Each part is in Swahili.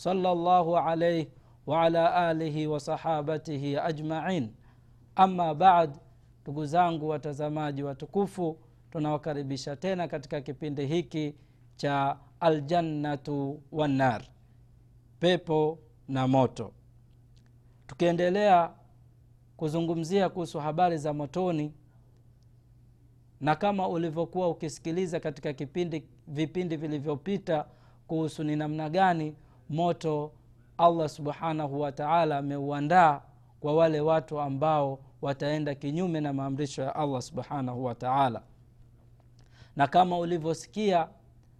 صلى الله عليه وعلى اله وصحابته ajmain ama baad ndugu zangu watazamaji watukufu tunawakaribisha tena katika kipindi hiki cha aljannatu wannar pepo na moto tukiendelea kuzungumzia kuhusu habari za motoni na kama ulivyokuwa ukisikiliza katika kipindi vipindi vilivyopita kuhusu ni namna gani moto allah subhanahu wataala ameuandaa kwa wale watu ambao wataenda kinyume na maamrisho ya allah subhanahu wataala na kama ulivyosikia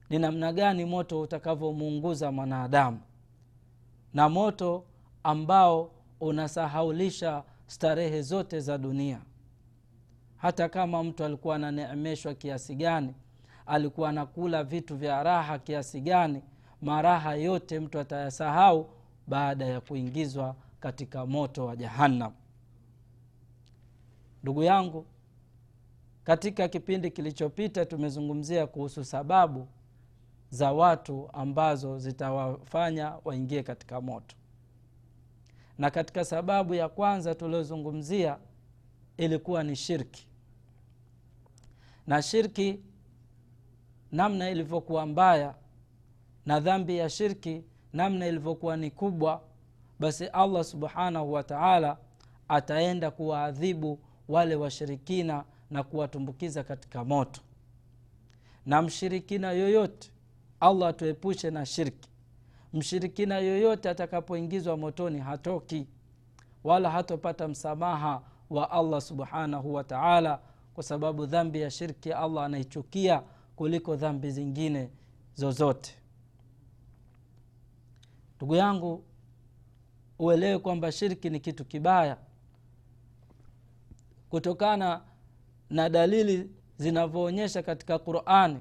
ni namna gani moto utakavyomuunguza mwanadamu. Na moto ambao unasahaulisha starehe zote za dunia. Hata kama mtu alikuwa ananeemeshwa kiasi gani alikuwa anakula vitu vya raha kiasi gani maraha yote mtu atayasahau baada ya kuingizwa katika moto wa jahannam. Ndugu yangu katika kipindi kilichopita tumezungumzia kuhusu sababu za watu ambazo zitawafanya waingie katika moto. Na katika sababu ya kwanza tuliozungumzia ilikuwa ni shirki. Na shirki namna ilivyokuwa mbaya na dhambi ya shirki namna ilivyokuwa ni kubwa basi allah subhanahu wa taala ataenda kuwaadhibu wale washirikina na kuwatumbukiza katika moto. Na mshirikina yoyote allah atuepushe na shirki. Mshirikina yoyote atakapoingizwa motoni hatoki wala hatopata msamaha wa allah subhanahu wa taala kwa sababu dhambi ya shirki allah anaichukia kuliko dhambi zingine zozote ndugu yangu uelewe kwamba shirki ni kitu kibaya. Kutokana na dalili zinavyoonyesha katika qurani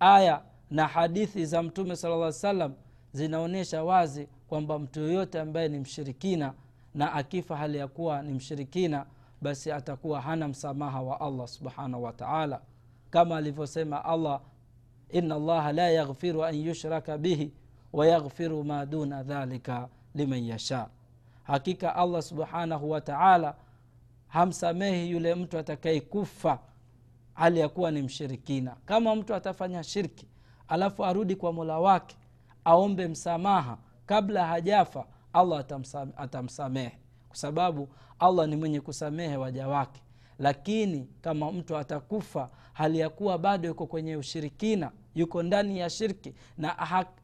aya na hadithi za mtume sala lla salam zinaonyesha wazi kwamba mtu yoyote ambaye ni mshirikina na akifa hali ya kuwa ni mshirikina basi atakuwa hana msamaha wa allah subhanahu wataala kama alivyosema allah ina allaha la yaghfiru an yushraka bihi wayaghfiru ma duna dhalika liman yasha. Hakika allah subhanahu wataala hamsamehi yule mtu atakayekufa hali ya kuwa ni mshirikina. Kama mtu atafanya shirki alafu arudi kwa mola wake aombe msamaha kabla hajafa allah atamsamehe, atamsamehe. Kwa sababu allah ni mwenye kusamehe waja wake. Lakini kama mtu atakufa hali ya kuwa bado yuko kwenye ushirikina yuko ndani ya shirki na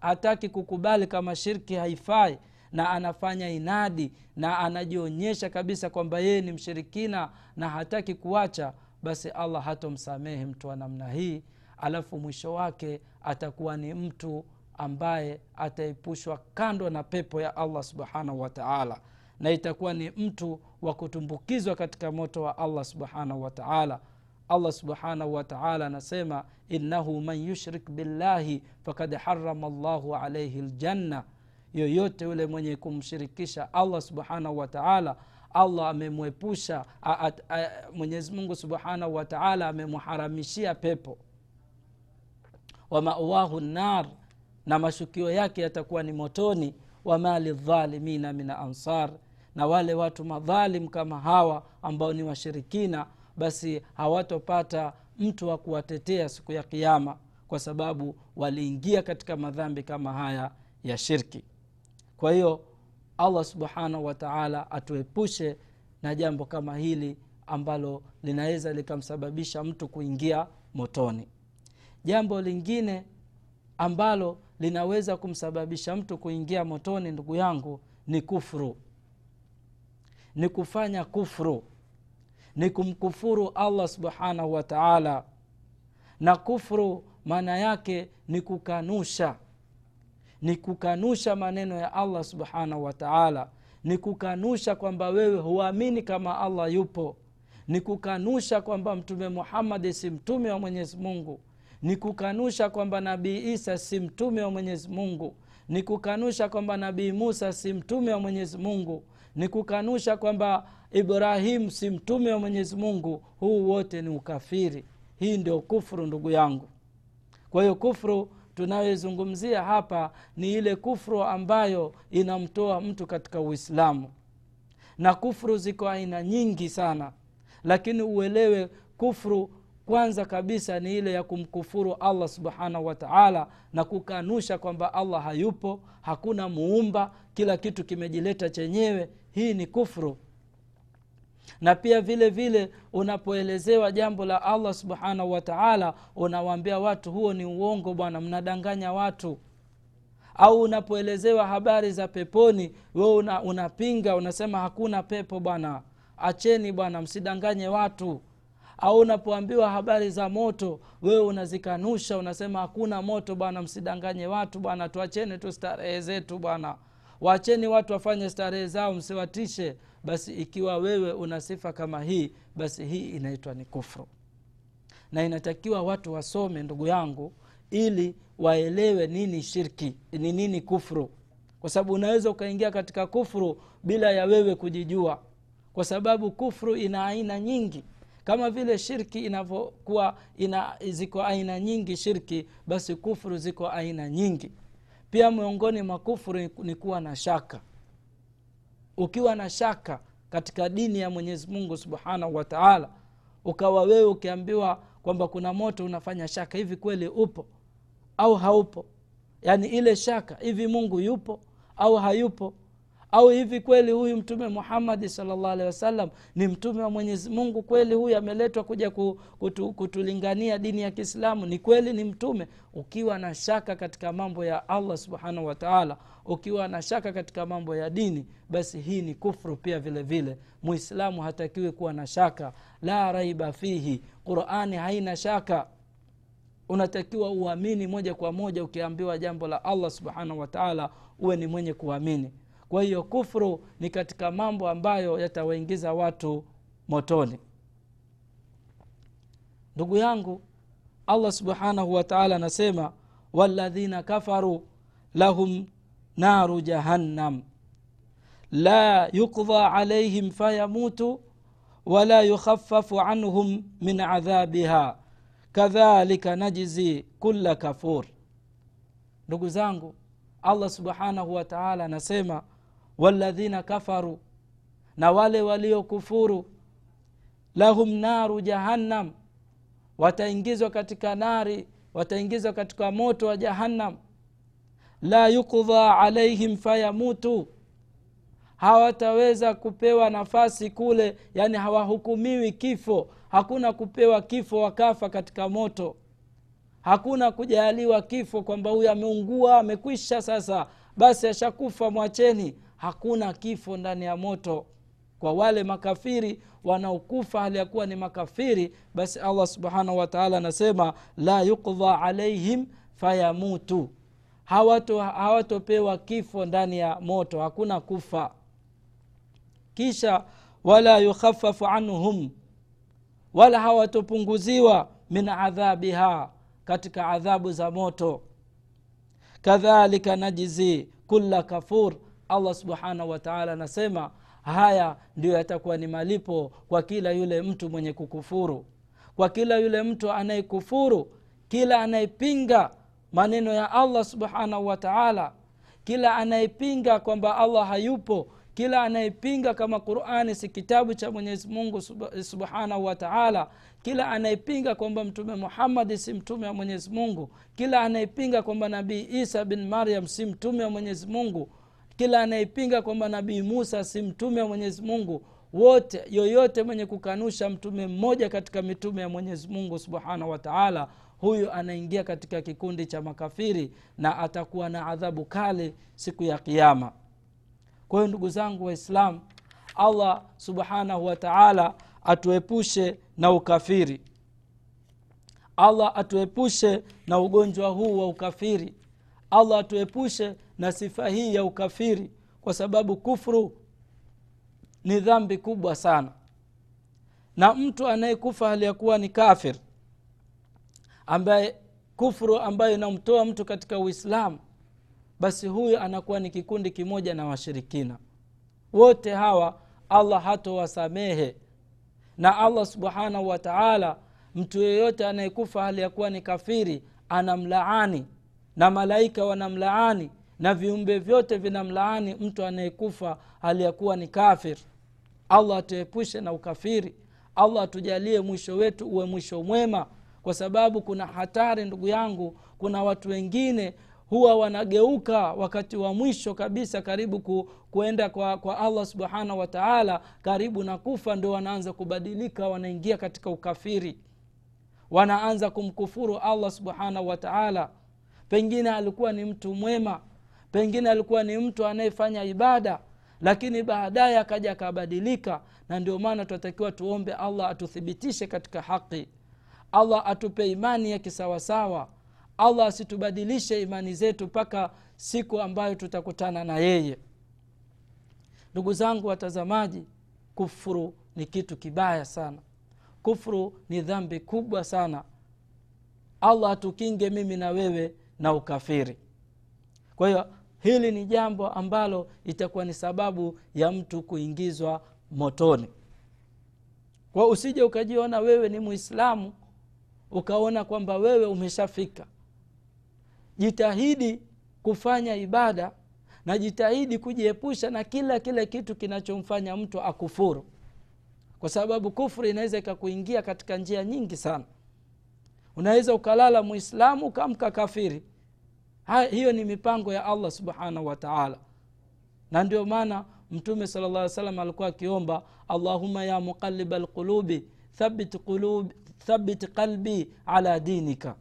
hataki kukubali kama shirki haifai na anafanya inadi na anajionyesha kabisa kwamba yeye ni mshirikina na hataki kuacha basi allah hatomsamehe mtu wa namna hii. Alafu mwisho wake atakuwa ni mtu ambaye ataepushwa kando na pepo ya allah subhanahu wataala na itakuwa ni mtu wa kutumbukizwa katika moto wa allah subhanahu wataala allah subhanahu wataala anasema innahu man yushrik billahi fakad harama llahu alaihi ljanna yoyote yule mwenye kumshirikisha allah subhanahu wataala allah amemwepusha mwenyezimungu subhanahu wataala amemharamishia pepo. Wamawahu nar na mashukio yake yatakuwa ni motoni. Wama lidhalimina min ansar na wale watu madhalim kama hawa ambao ni washirikina basi hawatopata mtu wa kuwatetea siku ya kiama kwa sababu waliingia katika madhambi kama haya ya shirki. Kwa hiyo allah subhanahu wataala atuepushe na jambo kama hili ambalo linaweza likamsababisha mtu kuingia motoni. Jambo lingine ambalo linaweza kumsababisha mtu kuingia motoni ndugu yangu ni kufru ni kufanya kufru ni kumkufuru allah subhanahu wa taala. Na kufru maana yake ni kukanusha ni kukanusha maneno ya allah subhanahu wa taala. Ni kukanusha kwamba wewe huamini kama allah yupo. Ni kukanusha kwamba mtume muhammadi si mtume wa mwenyezi mungu. Ni kukanusha kwamba nabii isa si mtume wa mwenyezi mungu. Ni kukanusha kwamba nabii musa si mtume wa mwenyezi mungu ni kukanusha kwamba ibrahimu si mtume wa mwenyezi mungu huu wote ni ukafiri. Hii ndio kufuru ndugu yangu. Kwa hiyo kufru tunayoizungumzia hapa ni ile kufru ambayo inamtoa mtu katika uislamu. Na kufru ziko aina nyingi sana. Lakini uelewe kufru kwanza kabisa ni ile ya kumkufuru allah subhanahu wataala na kukanusha kwamba allah hayupo hakuna muumba kila kitu kimejileta chenyewe hii ni kufru. Na pia vile vile unapoelezewa jambo la allah subhanahu wataala unawaambia watu huo ni uongo bwana mnadanganya watu. Au unapoelezewa habari za peponi we una, unapinga unasema hakuna pepo bwana. Acheni bwana msidanganye watu. Au unapoambiwa habari za moto wewe unazikanusha unasema hakuna moto bwana msidanganye watu bwana tuacheni tu starehe zetu bwana waacheni watu wafanye starehe zao msiwatishe. Basi ikiwa wewe una sifa kama hii basi hii inaitwa ni kufru. Na inatakiwa watu wasome ndugu yangu ili waelewe nini shirki ni nini kufru. Kwa sababu unaweza ukaingia katika kufru bila ya wewe kujijua. Kwa sababu kufru ina aina nyingi. Kama vile shirki inavyokuwa ina ziko aina nyingi shirki basi kufru ziko aina nyingi pia miongoni mwa kufuru ni kuwa na shaka. Ukiwa na shaka katika dini ya mwenyezi mungu subhanahu wa taala ukawa wewe ukiambiwa kwamba kuna moto unafanya shaka hivi kweli upo au haupo? Yaani ile shaka hivi mungu yupo au hayupo au hivi kweli huyu mtume muhammadi salllah alehi wasallam ni mtume wa mwenyezi mungu kweli huyu ameletwa kuja kutu, kutulingania dini ya kiislamu? Ni kweli ni mtume? Ukiwa na shaka katika mambo ya allah subhanahu wataala ukiwa na shaka katika mambo ya dini basi hii ni kufru pia vile vile. Muislamu hatakiwi kuwa na shaka. La raiba fihi. Qurani haina shaka. Unatakiwa uamini moja kwa moja ukiambiwa jambo la allah subhanahu wataala uwe ni mwenye kuamini kwa hiyo kufru ni katika mambo ambayo yatawaingiza watu motoni. Ndugu yangu allah subhanahu wataala anasema waladhina kafaru lahum naru jahannam. La yukdha alaihim fayamutu wala yukhafafu anhum min adhabiha. Kadhalika najzi kula kafur. Ndugu zangu allah subhanahu wataala anasema waladhina kafaru na wale waliokufuru lahum naru jahannam wataingizwa katika nari wataingizwa katika moto wa jahannam. La yukdha alaihim fayamutu hawataweza kupewa nafasi kule yani hawahukumiwi kifo. Hakuna kupewa kifo wakafa katika moto. Hakuna kujaliwa kifo kwamba huyu ameungua amekwisha sasa basi ashakufa mwacheni hakuna kifo ndani ya moto. Kwa wale makafiri wanaokufa hali ya kuwa ni makafiri basi allah subhanahu wataala anasema la yuqdha alaihim fayamutu. Hawato hawatopewa kifo ndani ya moto hakuna kufa. Kisha wala yukhafafu anhum wala hawatopunguziwa min adhabiha katika adhabu za moto. Kadhalika najzi kula kafur allah subhanahu wataala anasema haya ndio yatakuwa ni malipo kwa kila yule mtu mwenye kukufuru. Kwa kila yule mtu anayekufuru kila anayepinga maneno ya allah subhanahu wataala kila anayepinga kwamba allah hayupo kila anayepinga kama qurani si kitabu cha mwenyezi mungu subhanahu wataala kila anayepinga kwamba mtume muhammadi si mtume wa mwenyezi mungu kila anayepinga kwamba nabii isa bin maryam si mtume wa mwenyezi mungu kila anayepinga kwamba nabii musa si mtume wa mwenyezi mungu wote yoyote mwenye kukanusha mtume mmoja katika mitume ya mwenyezi mungu subhanahu wataala huyu anaingia katika kikundi cha makafiri na atakuwa na adhabu kali siku ya kiama kwa hiyo ndugu zangu waislam allah subhanahu wataala atuepushe na ukafiri. Allah atuepushe na ugonjwa huu wa ukafiri. Allah atuepushe na sifa hii ya ukafiri kwa sababu kufru ni dhambi kubwa sana. Na mtu anayekufa hali ya kuwa ni kafir ambaye kufru ambayo inamtoa mtu katika uislamu basi huyu anakuwa ni kikundi kimoja na washirikina. Wote hawa allah hatowasamehe. Na allah subhanahu wa taala mtu yeyote anayekufa hali ya kuwa ni kafiri anamlaani. Na malaika wanamlaani na viumbe vyote vinamlaani mtu anayekufa hali ya kuwa ni kafir allah atuepushe na ukafiri. Allah atujalie mwisho wetu uwe mwisho mwema. Kwa sababu kuna hatari ndugu yangu kuna watu wengine huwa wanageuka wakati wa mwisho kabisa karibu ku, kuenda kwa, kwa allah subhanahu wataala karibu na kufa ndio wanaanza kubadilika wanaingia katika ukafiri. Wanaanza kumkufuru allah subhanahu wataala pengine alikuwa ni mtu mwema pengine alikuwa ni mtu anayefanya ibada lakini baadaye akaja akabadilika na ndio maana tunatakiwa tuombe allah atuthibitishe katika haki. Allah atupe imani ya kisawasawa. Allah asitubadilishe imani zetu mpaka siku ambayo tutakutana na yeye. Ndugu zangu watazamaji kufuru ni kitu kibaya sana. Kufuru ni dhambi kubwa sana. Allah atukinge mimi na wewe na ukafiri. Kwa hiyo hili ni jambo ambalo itakuwa ni sababu ya mtu kuingizwa motoni. Kwa usije ukajiona wewe ni mwislamu ukaona kwamba wewe umeshafika. Jitahidi kufanya ibada na jitahidi kujiepusha na kila kile kitu kinachomfanya mtu akufuru. Kwa sababu kufuru inaweza ikakuingia katika njia nyingi sana. Unaweza ukalala mwislamu ukamka kafiri hiyo ni mipango ya allah subhanahu wataala na ndio maana mtume sala llah salam alikuwa akiomba allahuma ya muqaliba lqulubi thabit, qalbi ala dinika.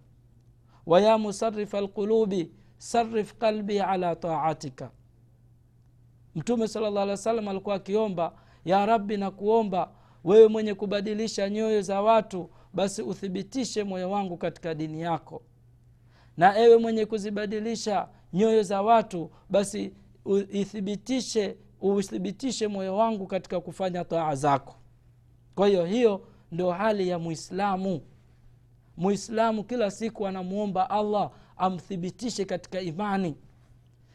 Wa ya musarifa lqulubi sarif qalbi ala taatika. Mtume sala llah alih wa alikuwa akiomba ya rabbi na kuomba wewe mwenye kubadilisha nyoyo za watu basi uthibitishe moyo wangu katika dini yako na ewe mwenye kuzibadilisha nyoyo za watu basi ithibitishe uthibitishe moyo wangu katika kufanya taa zako. Kwa hiyo hiyo ndio hali ya mwislamu mwislamu kila siku anamwomba allah amthibitishe katika imani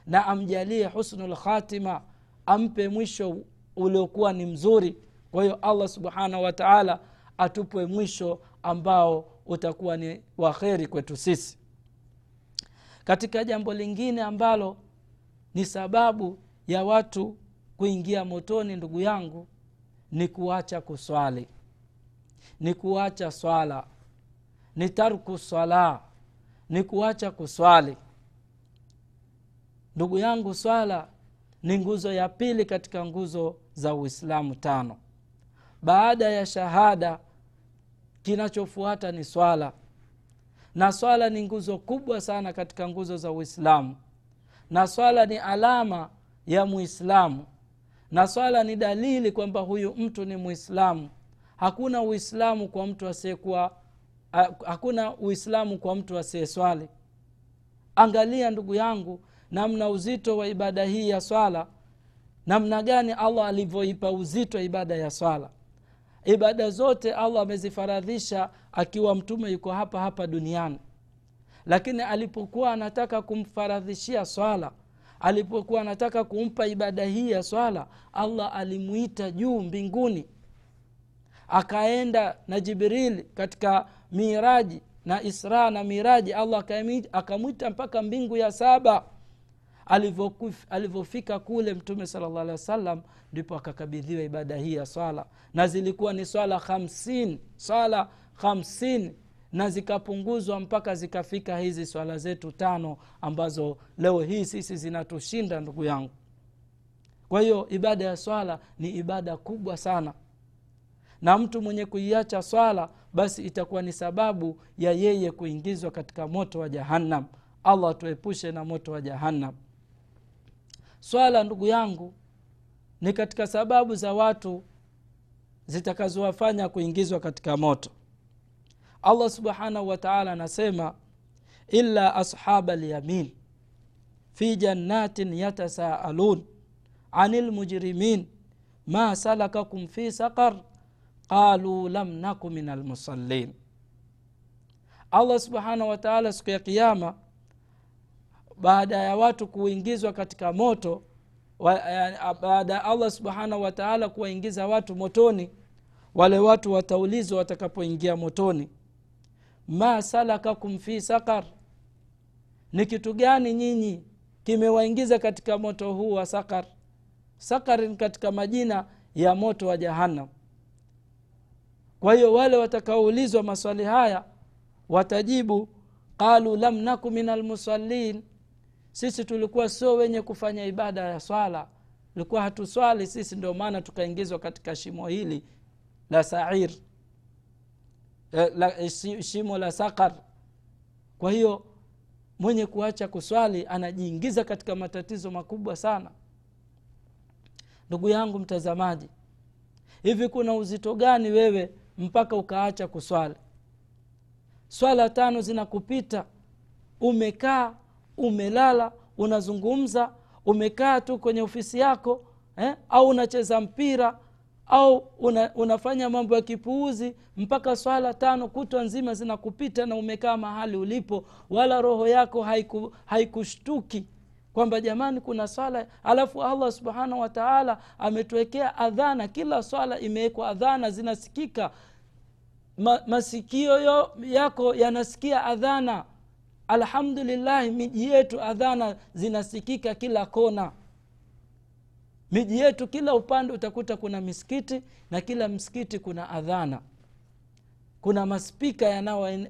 na amjalie husnu lkhatima ampe mwisho uliokuwa ni mzuri. Kwa hiyo allah subhanahu wataala atupwe mwisho ambao utakuwa ni wa kheri kwetu sisi katika jambo lingine ambalo ni sababu ya watu kuingia motoni ndugu yangu ni kuacha kuswali. Ni kuacha swala. Ni tarku swala. Ni kuacha kuswali. Ndugu yangu swala ni nguzo ya pili katika nguzo za uislamu tano. Baada ya shahada kinachofuata ni swala na swala ni nguzo kubwa sana katika nguzo za uislamu. Na swala ni alama ya muislamu. Na swala ni dalili kwamba huyu mtu ni muislamu. Hakuna uislamu kwa mtu asiyekuwa hakuna uislamu kwa mtu asiyeswali. Angalia ndugu yangu namna uzito wa ibada hii ya swala namna gani allah alivyoipa uzito ibada ya swala ibada zote allah amezifaradhisha akiwa mtume yuko hapa hapa duniani. Lakini alipokuwa anataka kumfaradhishia swala alipokuwa anataka kumpa ibada hii ya swala allah alimwita juu mbinguni. Akaenda na jibrili katika miraji na isra na miraji allah akamwita mpaka mbingu ya saba alivyofika kule mtume sala llah alehi wa sallam ndipo akakabidhiwa ibada hii ya swala. Na zilikuwa ni swala hamsini swala hamsini na zikapunguzwa mpaka zikafika hizi swala zetu tano ambazo leo hii sisi zinatushinda ndugu yangu. Kwa hiyo ibada ya swala ni ibada kubwa sana. Na mtu mwenye kuiacha swala basi itakuwa ni sababu ya yeye kuingizwa katika moto wa jahannam. Allah tuepushe na moto wa jahannam swala ndugu yangu ni katika sababu za watu zitakazowafanya kuingizwa katika moto. Allah subhanahu wataala anasema illa ashaba lyamin fi jannatin yatasaalun ani lmujrimin ma salakakum fi saqar qaluu lam naku min almusallin allah subhanahu wataala siku ya kiama baada ya watu kuingizwa katika moto baada ya allah subhanahu wataala kuwaingiza watu motoni wale watu wataulizwa watakapoingia motoni ma salakakum fi sakar ni kitu gani nyinyi kimewaingiza katika moto huu wa sakar sakar ni katika majina ya moto wa jahannam. Kwa hiyo wale watakaoulizwa maswali haya watajibu qalu lam naku min almusallin sisi tulikuwa sio wenye kufanya ibada ya swala. Tulikuwa hatuswali sisi ndio maana tukaingizwa katika shimo hili la sair. Eh, la, shimo la sakar kwa hiyo mwenye kuacha kuswali anajiingiza katika matatizo makubwa sana. Ndugu yangu mtazamaji hivi kuna uzito gani wewe mpaka ukaacha kuswali? Swala tano zinakupita umekaa umelala unazungumza umekaa tu kwenye ofisi yako eh? au unacheza mpira au una, unafanya mambo ya kipuuzi mpaka swala tano kutwa nzima zinakupita na umekaa mahali ulipo wala roho yako haiku, haikushtuki kwamba jamani kuna swala alafu allah subhanahu wataala ametuwekea adhana kila swala imewekwa adhana zinasikika Ma, masikio yako yanasikia adhana alhamdulillahi miji yetu adhana zinasikika kila kona. Miji yetu kila upande utakuta kuna misikiti na kila msikiti kuna adhana. Kuna maspika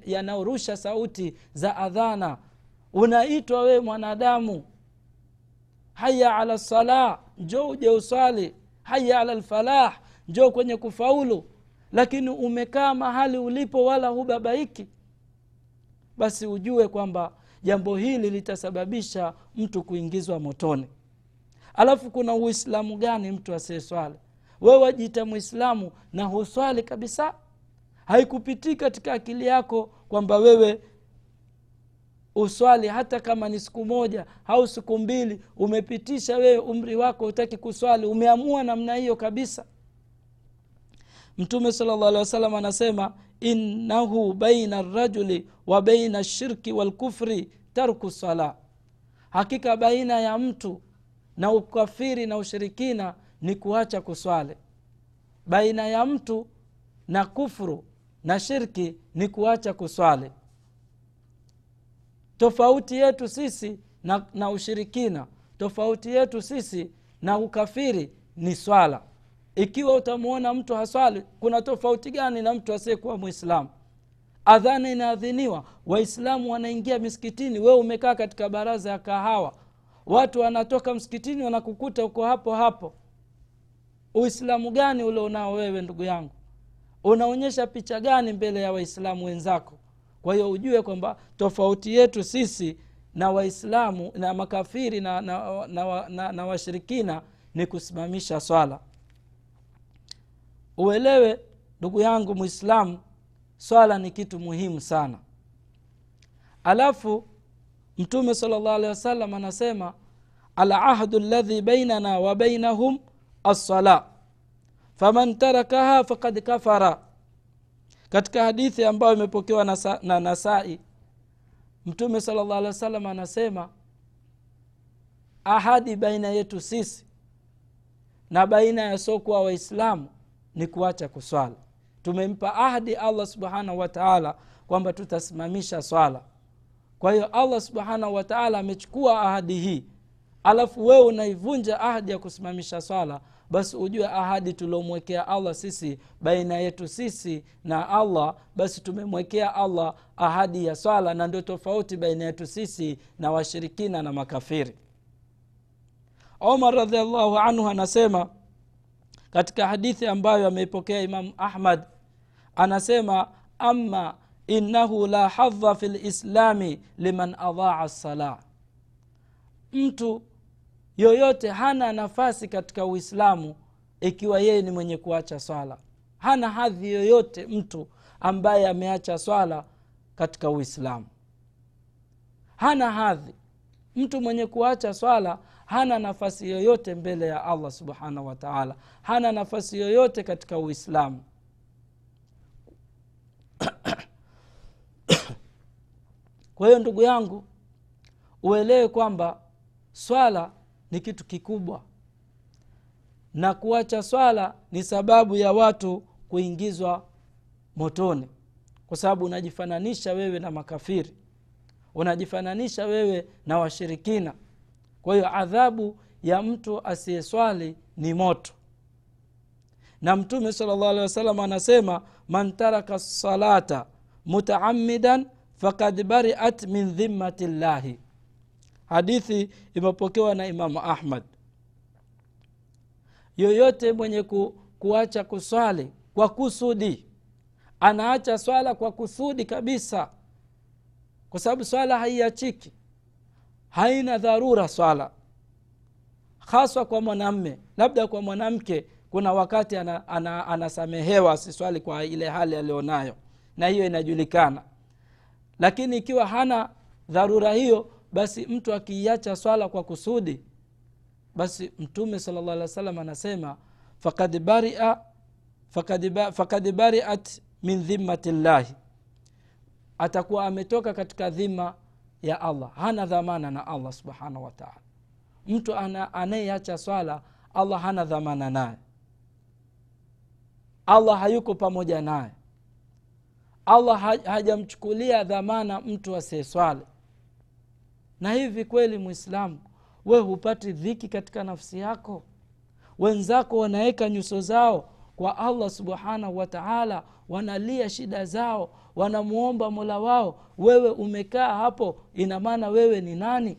yanayorusha yana sauti za adhana. Unaitwa wewe mwanadamu. Haya ala salah njoo uje uswali. Haya ala lfalah njoo kwenye kufaulu. Lakini umekaa mahali ulipo wala hubabaiki basi ujue kwamba jambo hili litasababisha mtu kuingizwa motoni. Alafu kuna uislamu gani mtu asiyeswali? Wewe wajiita mwislamu na huswali kabisa? Haikupitii katika akili yako kwamba wewe uswali hata kama ni siku moja au siku mbili umepitisha wewe umri wako hutaki kuswali umeamua namna hiyo kabisa. Mtume sala llah alih wa sallam anasema innahu baina rajuli wa baina shirki walkufri tarku sala. Hakika baina ya mtu na ukafiri na ushirikina ni kuacha kuswali. Baina ya mtu na kufuru na shirki ni kuacha kuswali. Tofauti yetu sisi na, na ushirikina. Tofauti yetu sisi na ukafiri ni swala ikiwa utamwona mtu haswali kuna tofauti gani na mtu asiyekuwa mwislamu adhana inaadhiniwa waislamu wanaingia misikitini wewe umekaa katika baraza ya kahawa. Watu wanatoka msikitini wanakukuta uko hapo hapo. Uislamu gani ule unao wewe ndugu yangu? Unaonyesha picha gani mbele ya waislamu wenzako? Kwa hiyo ujue kwamba tofauti yetu sisi na waislamu na makafiri na, na, na, na, na washirikina ni kusimamisha swala uelewe ndugu yangu mwislamu swala ni kitu muhimu sana. Alafu mtume sala llah alehi wasallam anasema alahdu ladhi bainana wa bainahum assala faman tarakaha fakad kafara. Katika hadithi ambayo imepokewa na, na nasai mtume sala llah alehi wasallam anasema ahadi baina yetu sisi na baina ya sokuwa waislamu ni kuacha kuswala. Tumempa ahadi allah subhanahu wataala kwamba tutasimamisha swala. Kwa hiyo allah subhanahu wataala amechukua ahadi hii. Alafu wewe unaivunja ahadi ya kusimamisha swala basi ujue ahadi tuliomwekea allah sisi baina yetu sisi na allah basi tumemwekea allah ahadi ya swala na ndio tofauti baina yetu sisi na washirikina na makafiri. Omar radiallahu anhu anasema katika hadithi ambayo ameipokea imamu ahmad anasema ama innahu la hadha fi lislami liman adaa sala mtu yoyote hana nafasi katika uislamu ikiwa yeye ni mwenye kuacha swala. Hana hadhi yoyote mtu ambaye ameacha swala katika uislamu. Hana hadhi. Mtu mwenye kuacha swala hana nafasi yoyote mbele ya allah subhanahu wataala hana nafasi yoyote katika uislamu. Kwa hiyo ndugu yangu uelewe kwamba swala ni kitu kikubwa. Na kuacha swala ni sababu ya watu kuingizwa motoni. Kwa sababu unajifananisha wewe na makafiri. Unajifananisha wewe na washirikina kwa hiyo adhabu ya mtu asiyeswali ni moto. Na mtume sala llahu alehi wasallam anasema man taraka salata mutaamidan fakad bariat min dhimmati llahi hadithi imepokewa na imamu ahmad. Yoyote mwenye ku, kuacha kuswali kwa kusudi anaacha swala kwa kusudi kabisa kwa sababu swala haiachiki haina dharura swala. Haswa kwa mwanamme labda kwa mwanamke kuna wakati ana, ana, anasamehewa asiswali kwa ile hali alionayo. Na hiyo inajulikana. Lakini ikiwa hana dharura hiyo basi mtu akiiacha swala kwa kusudi basi mtume sala llah alih wa sallam anasema fakad baria fakad bariat min dhimmati llahi. Atakuwa ametoka katika dhima ya allah. Hana dhamana na allah subhanahu wataala mtu anayeacha swala allah hana dhamana naye. Allah hayuko pamoja naye. Allah hajamchukulia dhamana mtu asiyeswali. Na hivi kweli mwislamu we hupati dhiki katika nafsi yako? Wenzako wanaweka nyuso zao kwa allah subhanahu wataala wanalia shida zao wanamwomba mola wao wewe umekaa hapo ina maana wewe ni nani?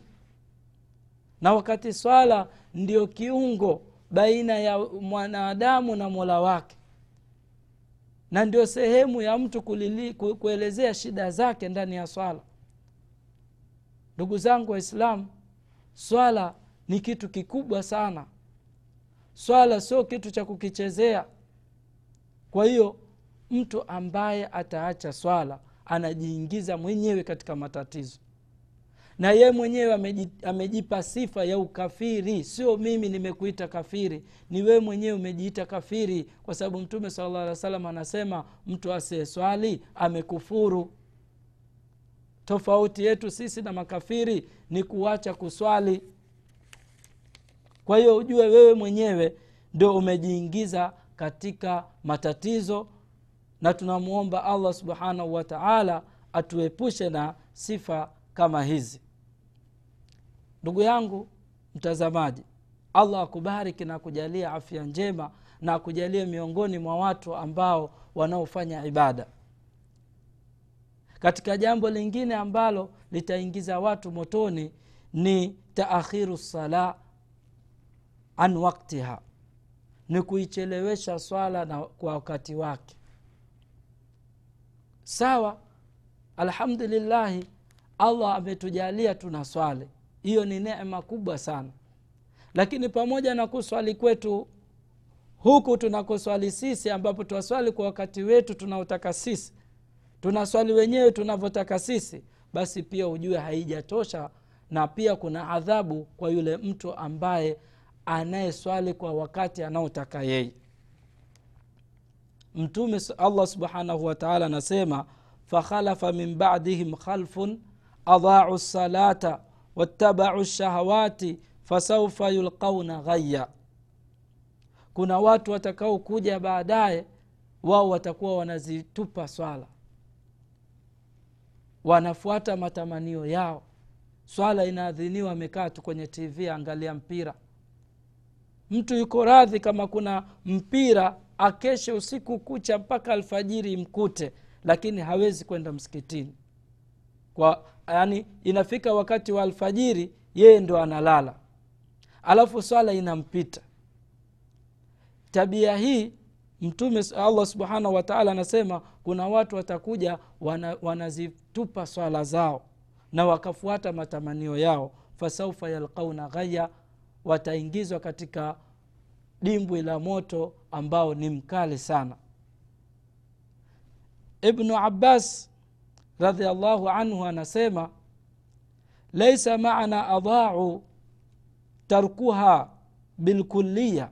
Na wakati swala ndio kiungo baina ya mwanadamu na mola wake. Na ndio sehemu ya mtu kulili, kuelezea shida zake ndani ya swala. Ndugu zangu waislamu swala ni kitu kikubwa sana. Swala sio kitu cha kukichezea kwa hiyo mtu ambaye ataacha swala anajiingiza mwenyewe katika matatizo. Na yeye mwenyewe amejipa sifa ya ukafiri. Sio mimi nimekuita kafiri ni wewe mwenyewe umejiita kafiri. Kwa sababu mtume sala llah alih salam anasema mtu asiyeswali amekufuru. Tofauti yetu sisi na makafiri ni kuacha kuswali. Kwa hiyo ujue wewe mwenyewe ndio umejiingiza katika matatizo na tunamwomba allah subhanahu wa taala atuepushe na sifa kama hizi. Ndugu yangu mtazamaji allah akubariki na kujalia afya njema na akujalie miongoni mwa watu ambao wanaofanya ibada. Katika jambo lingine ambalo litaingiza watu motoni ni taakhiru sala an waktiha ni kuichelewesha swala na kwa wakati wake. Sawa alhamdulillahi allah ametujalia tuna swali. Hiyo ni neema kubwa sana. Lakini pamoja na kuswali kwetu huku tunakoswali sisi ambapo twaswali kwa wakati wetu tunaotaka sisi tunaswali wenyewe tunavyotaka sisi basi pia ujue haijatosha na pia kuna adhabu kwa yule mtu ambaye anayeswali kwa wakati anaotaka yeye. Mtume allah subhanahu wataala anasema fakhalafa min badihim khalfun adau lsalata wattabau lshahawati fasaufa yulqauna ghaya kuna watu watakaokuja baadaye wao watakuwa wanazitupa swala. Wanafuata matamanio yao. Swala inaadhiniwa amekaa tu kwenye tv angalia mpira mtu yuko radhi kama kuna mpira akeshe usiku kucha mpaka alfajiri imkute lakini hawezi kwenda msikitini. Kwa yani inafika wakati wa alfajiri yeye ndo analala. Alafu swala inampita. Tabia hii mtume allah subhanahu wataala anasema kuna watu watakuja wana, wanazitupa swala zao na wakafuata matamanio yao. Fasaufa yalqauna ghaya wataingizwa katika dimbwi la moto ambao ni mkali sana. Ibnu abbas radiallahu anhu anasema laisa maana adau tarkuha bilkuliya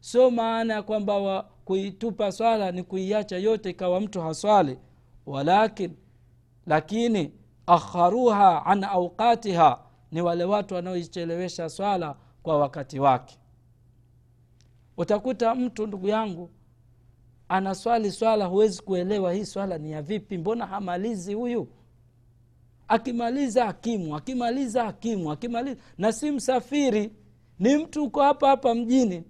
sio maana ya kwamba kuitupa swala ni kuiacha yote ikawa mtu haswali. Walakin lakini akharuha an auqatiha ni wale watu wanaoichelewesha swala kwa wakati wake. Utakuta mtu ndugu yangu anaswali swala huwezi kuelewa hii swala ni ya vipi mbona hamalizi huyu? Akimaliza akimu akimaliza akimu akimaliza. Na si msafiri ni mtu uko hapa hapa mjini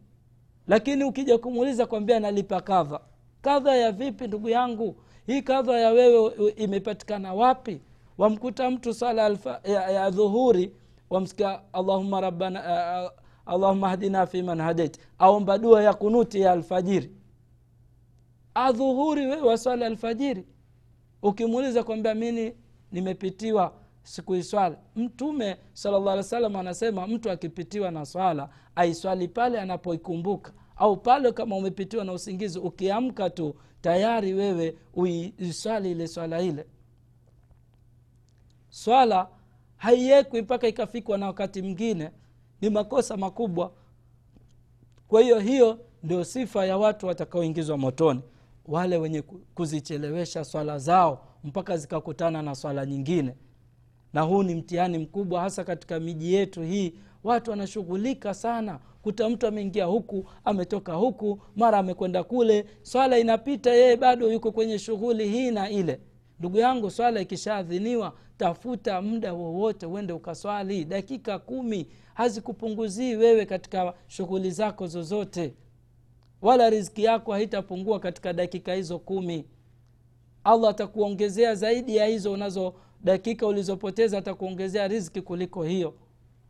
lakini ukija kumuuliza kwambia nalipa kadha kadha ya vipi ndugu yangu? Hii kadha ya wewe imepatikana wapi? Wamkuta mtu swala alfa, ya, ya dhuhuri wamsikia allahuma rabbana uh, allahuma hdina fiman hadait. Aomba dua ya kunuti ya alfajiri. Adhuhuri wewe waswali alfajiri. Ukimuuliza kwambia mini nimepitiwa sikuiswali mtume salllah alih salam anasema mtu akipitiwa na swala aiswali pale anapoikumbuka. Au pale kama umepitiwa na usingizi ukiamka tu tayari wewe uiswali ile swala ile. Swala haiwekwi mpaka ikafikwa na wakati mwingine ni makosa makubwa. Kwa hiyo hiyo ndio sifa ya watu watakaoingizwa motoni wale wenye kuzichelewesha swala zao mpaka zikakutana na swala nyingine. Na huu ni mtihani mkubwa hasa katika miji yetu hii. Watu wanashughulika sana kuta mtu ameingia huku ametoka huku mara amekwenda kule swala inapita yeye bado yuko kwenye shughuli hii na ile. Ndugu yangu swala ikishaadhiniwa tafuta muda wowote uende ukaswali. Dakika kumi hazikupunguzii wewe katika shughuli zako zozote. Wala riziki yako haitapungua katika dakika hizo kumi. Allah atakuongezea zaidi ya hizo unazo dakika ulizopoteza atakuongezea riziki kuliko hiyo.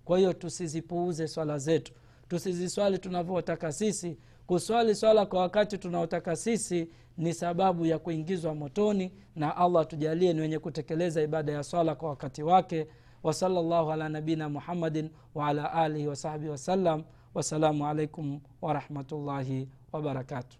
Kwa hiyo tusizipuuze swala zetu. Tusiziswali tunavyotaka sisi. Kuswali swala kwa wakati tunaotaka sisi ni sababu ya kuingizwa motoni na allah tujalie ni wenye kutekeleza ibada ya swala kwa wakati wake. Wasala llahu ala nabina muhammadin waala alihi wasahbihi wasallam wassalamu alaikum warahmatullahi wabarakatuh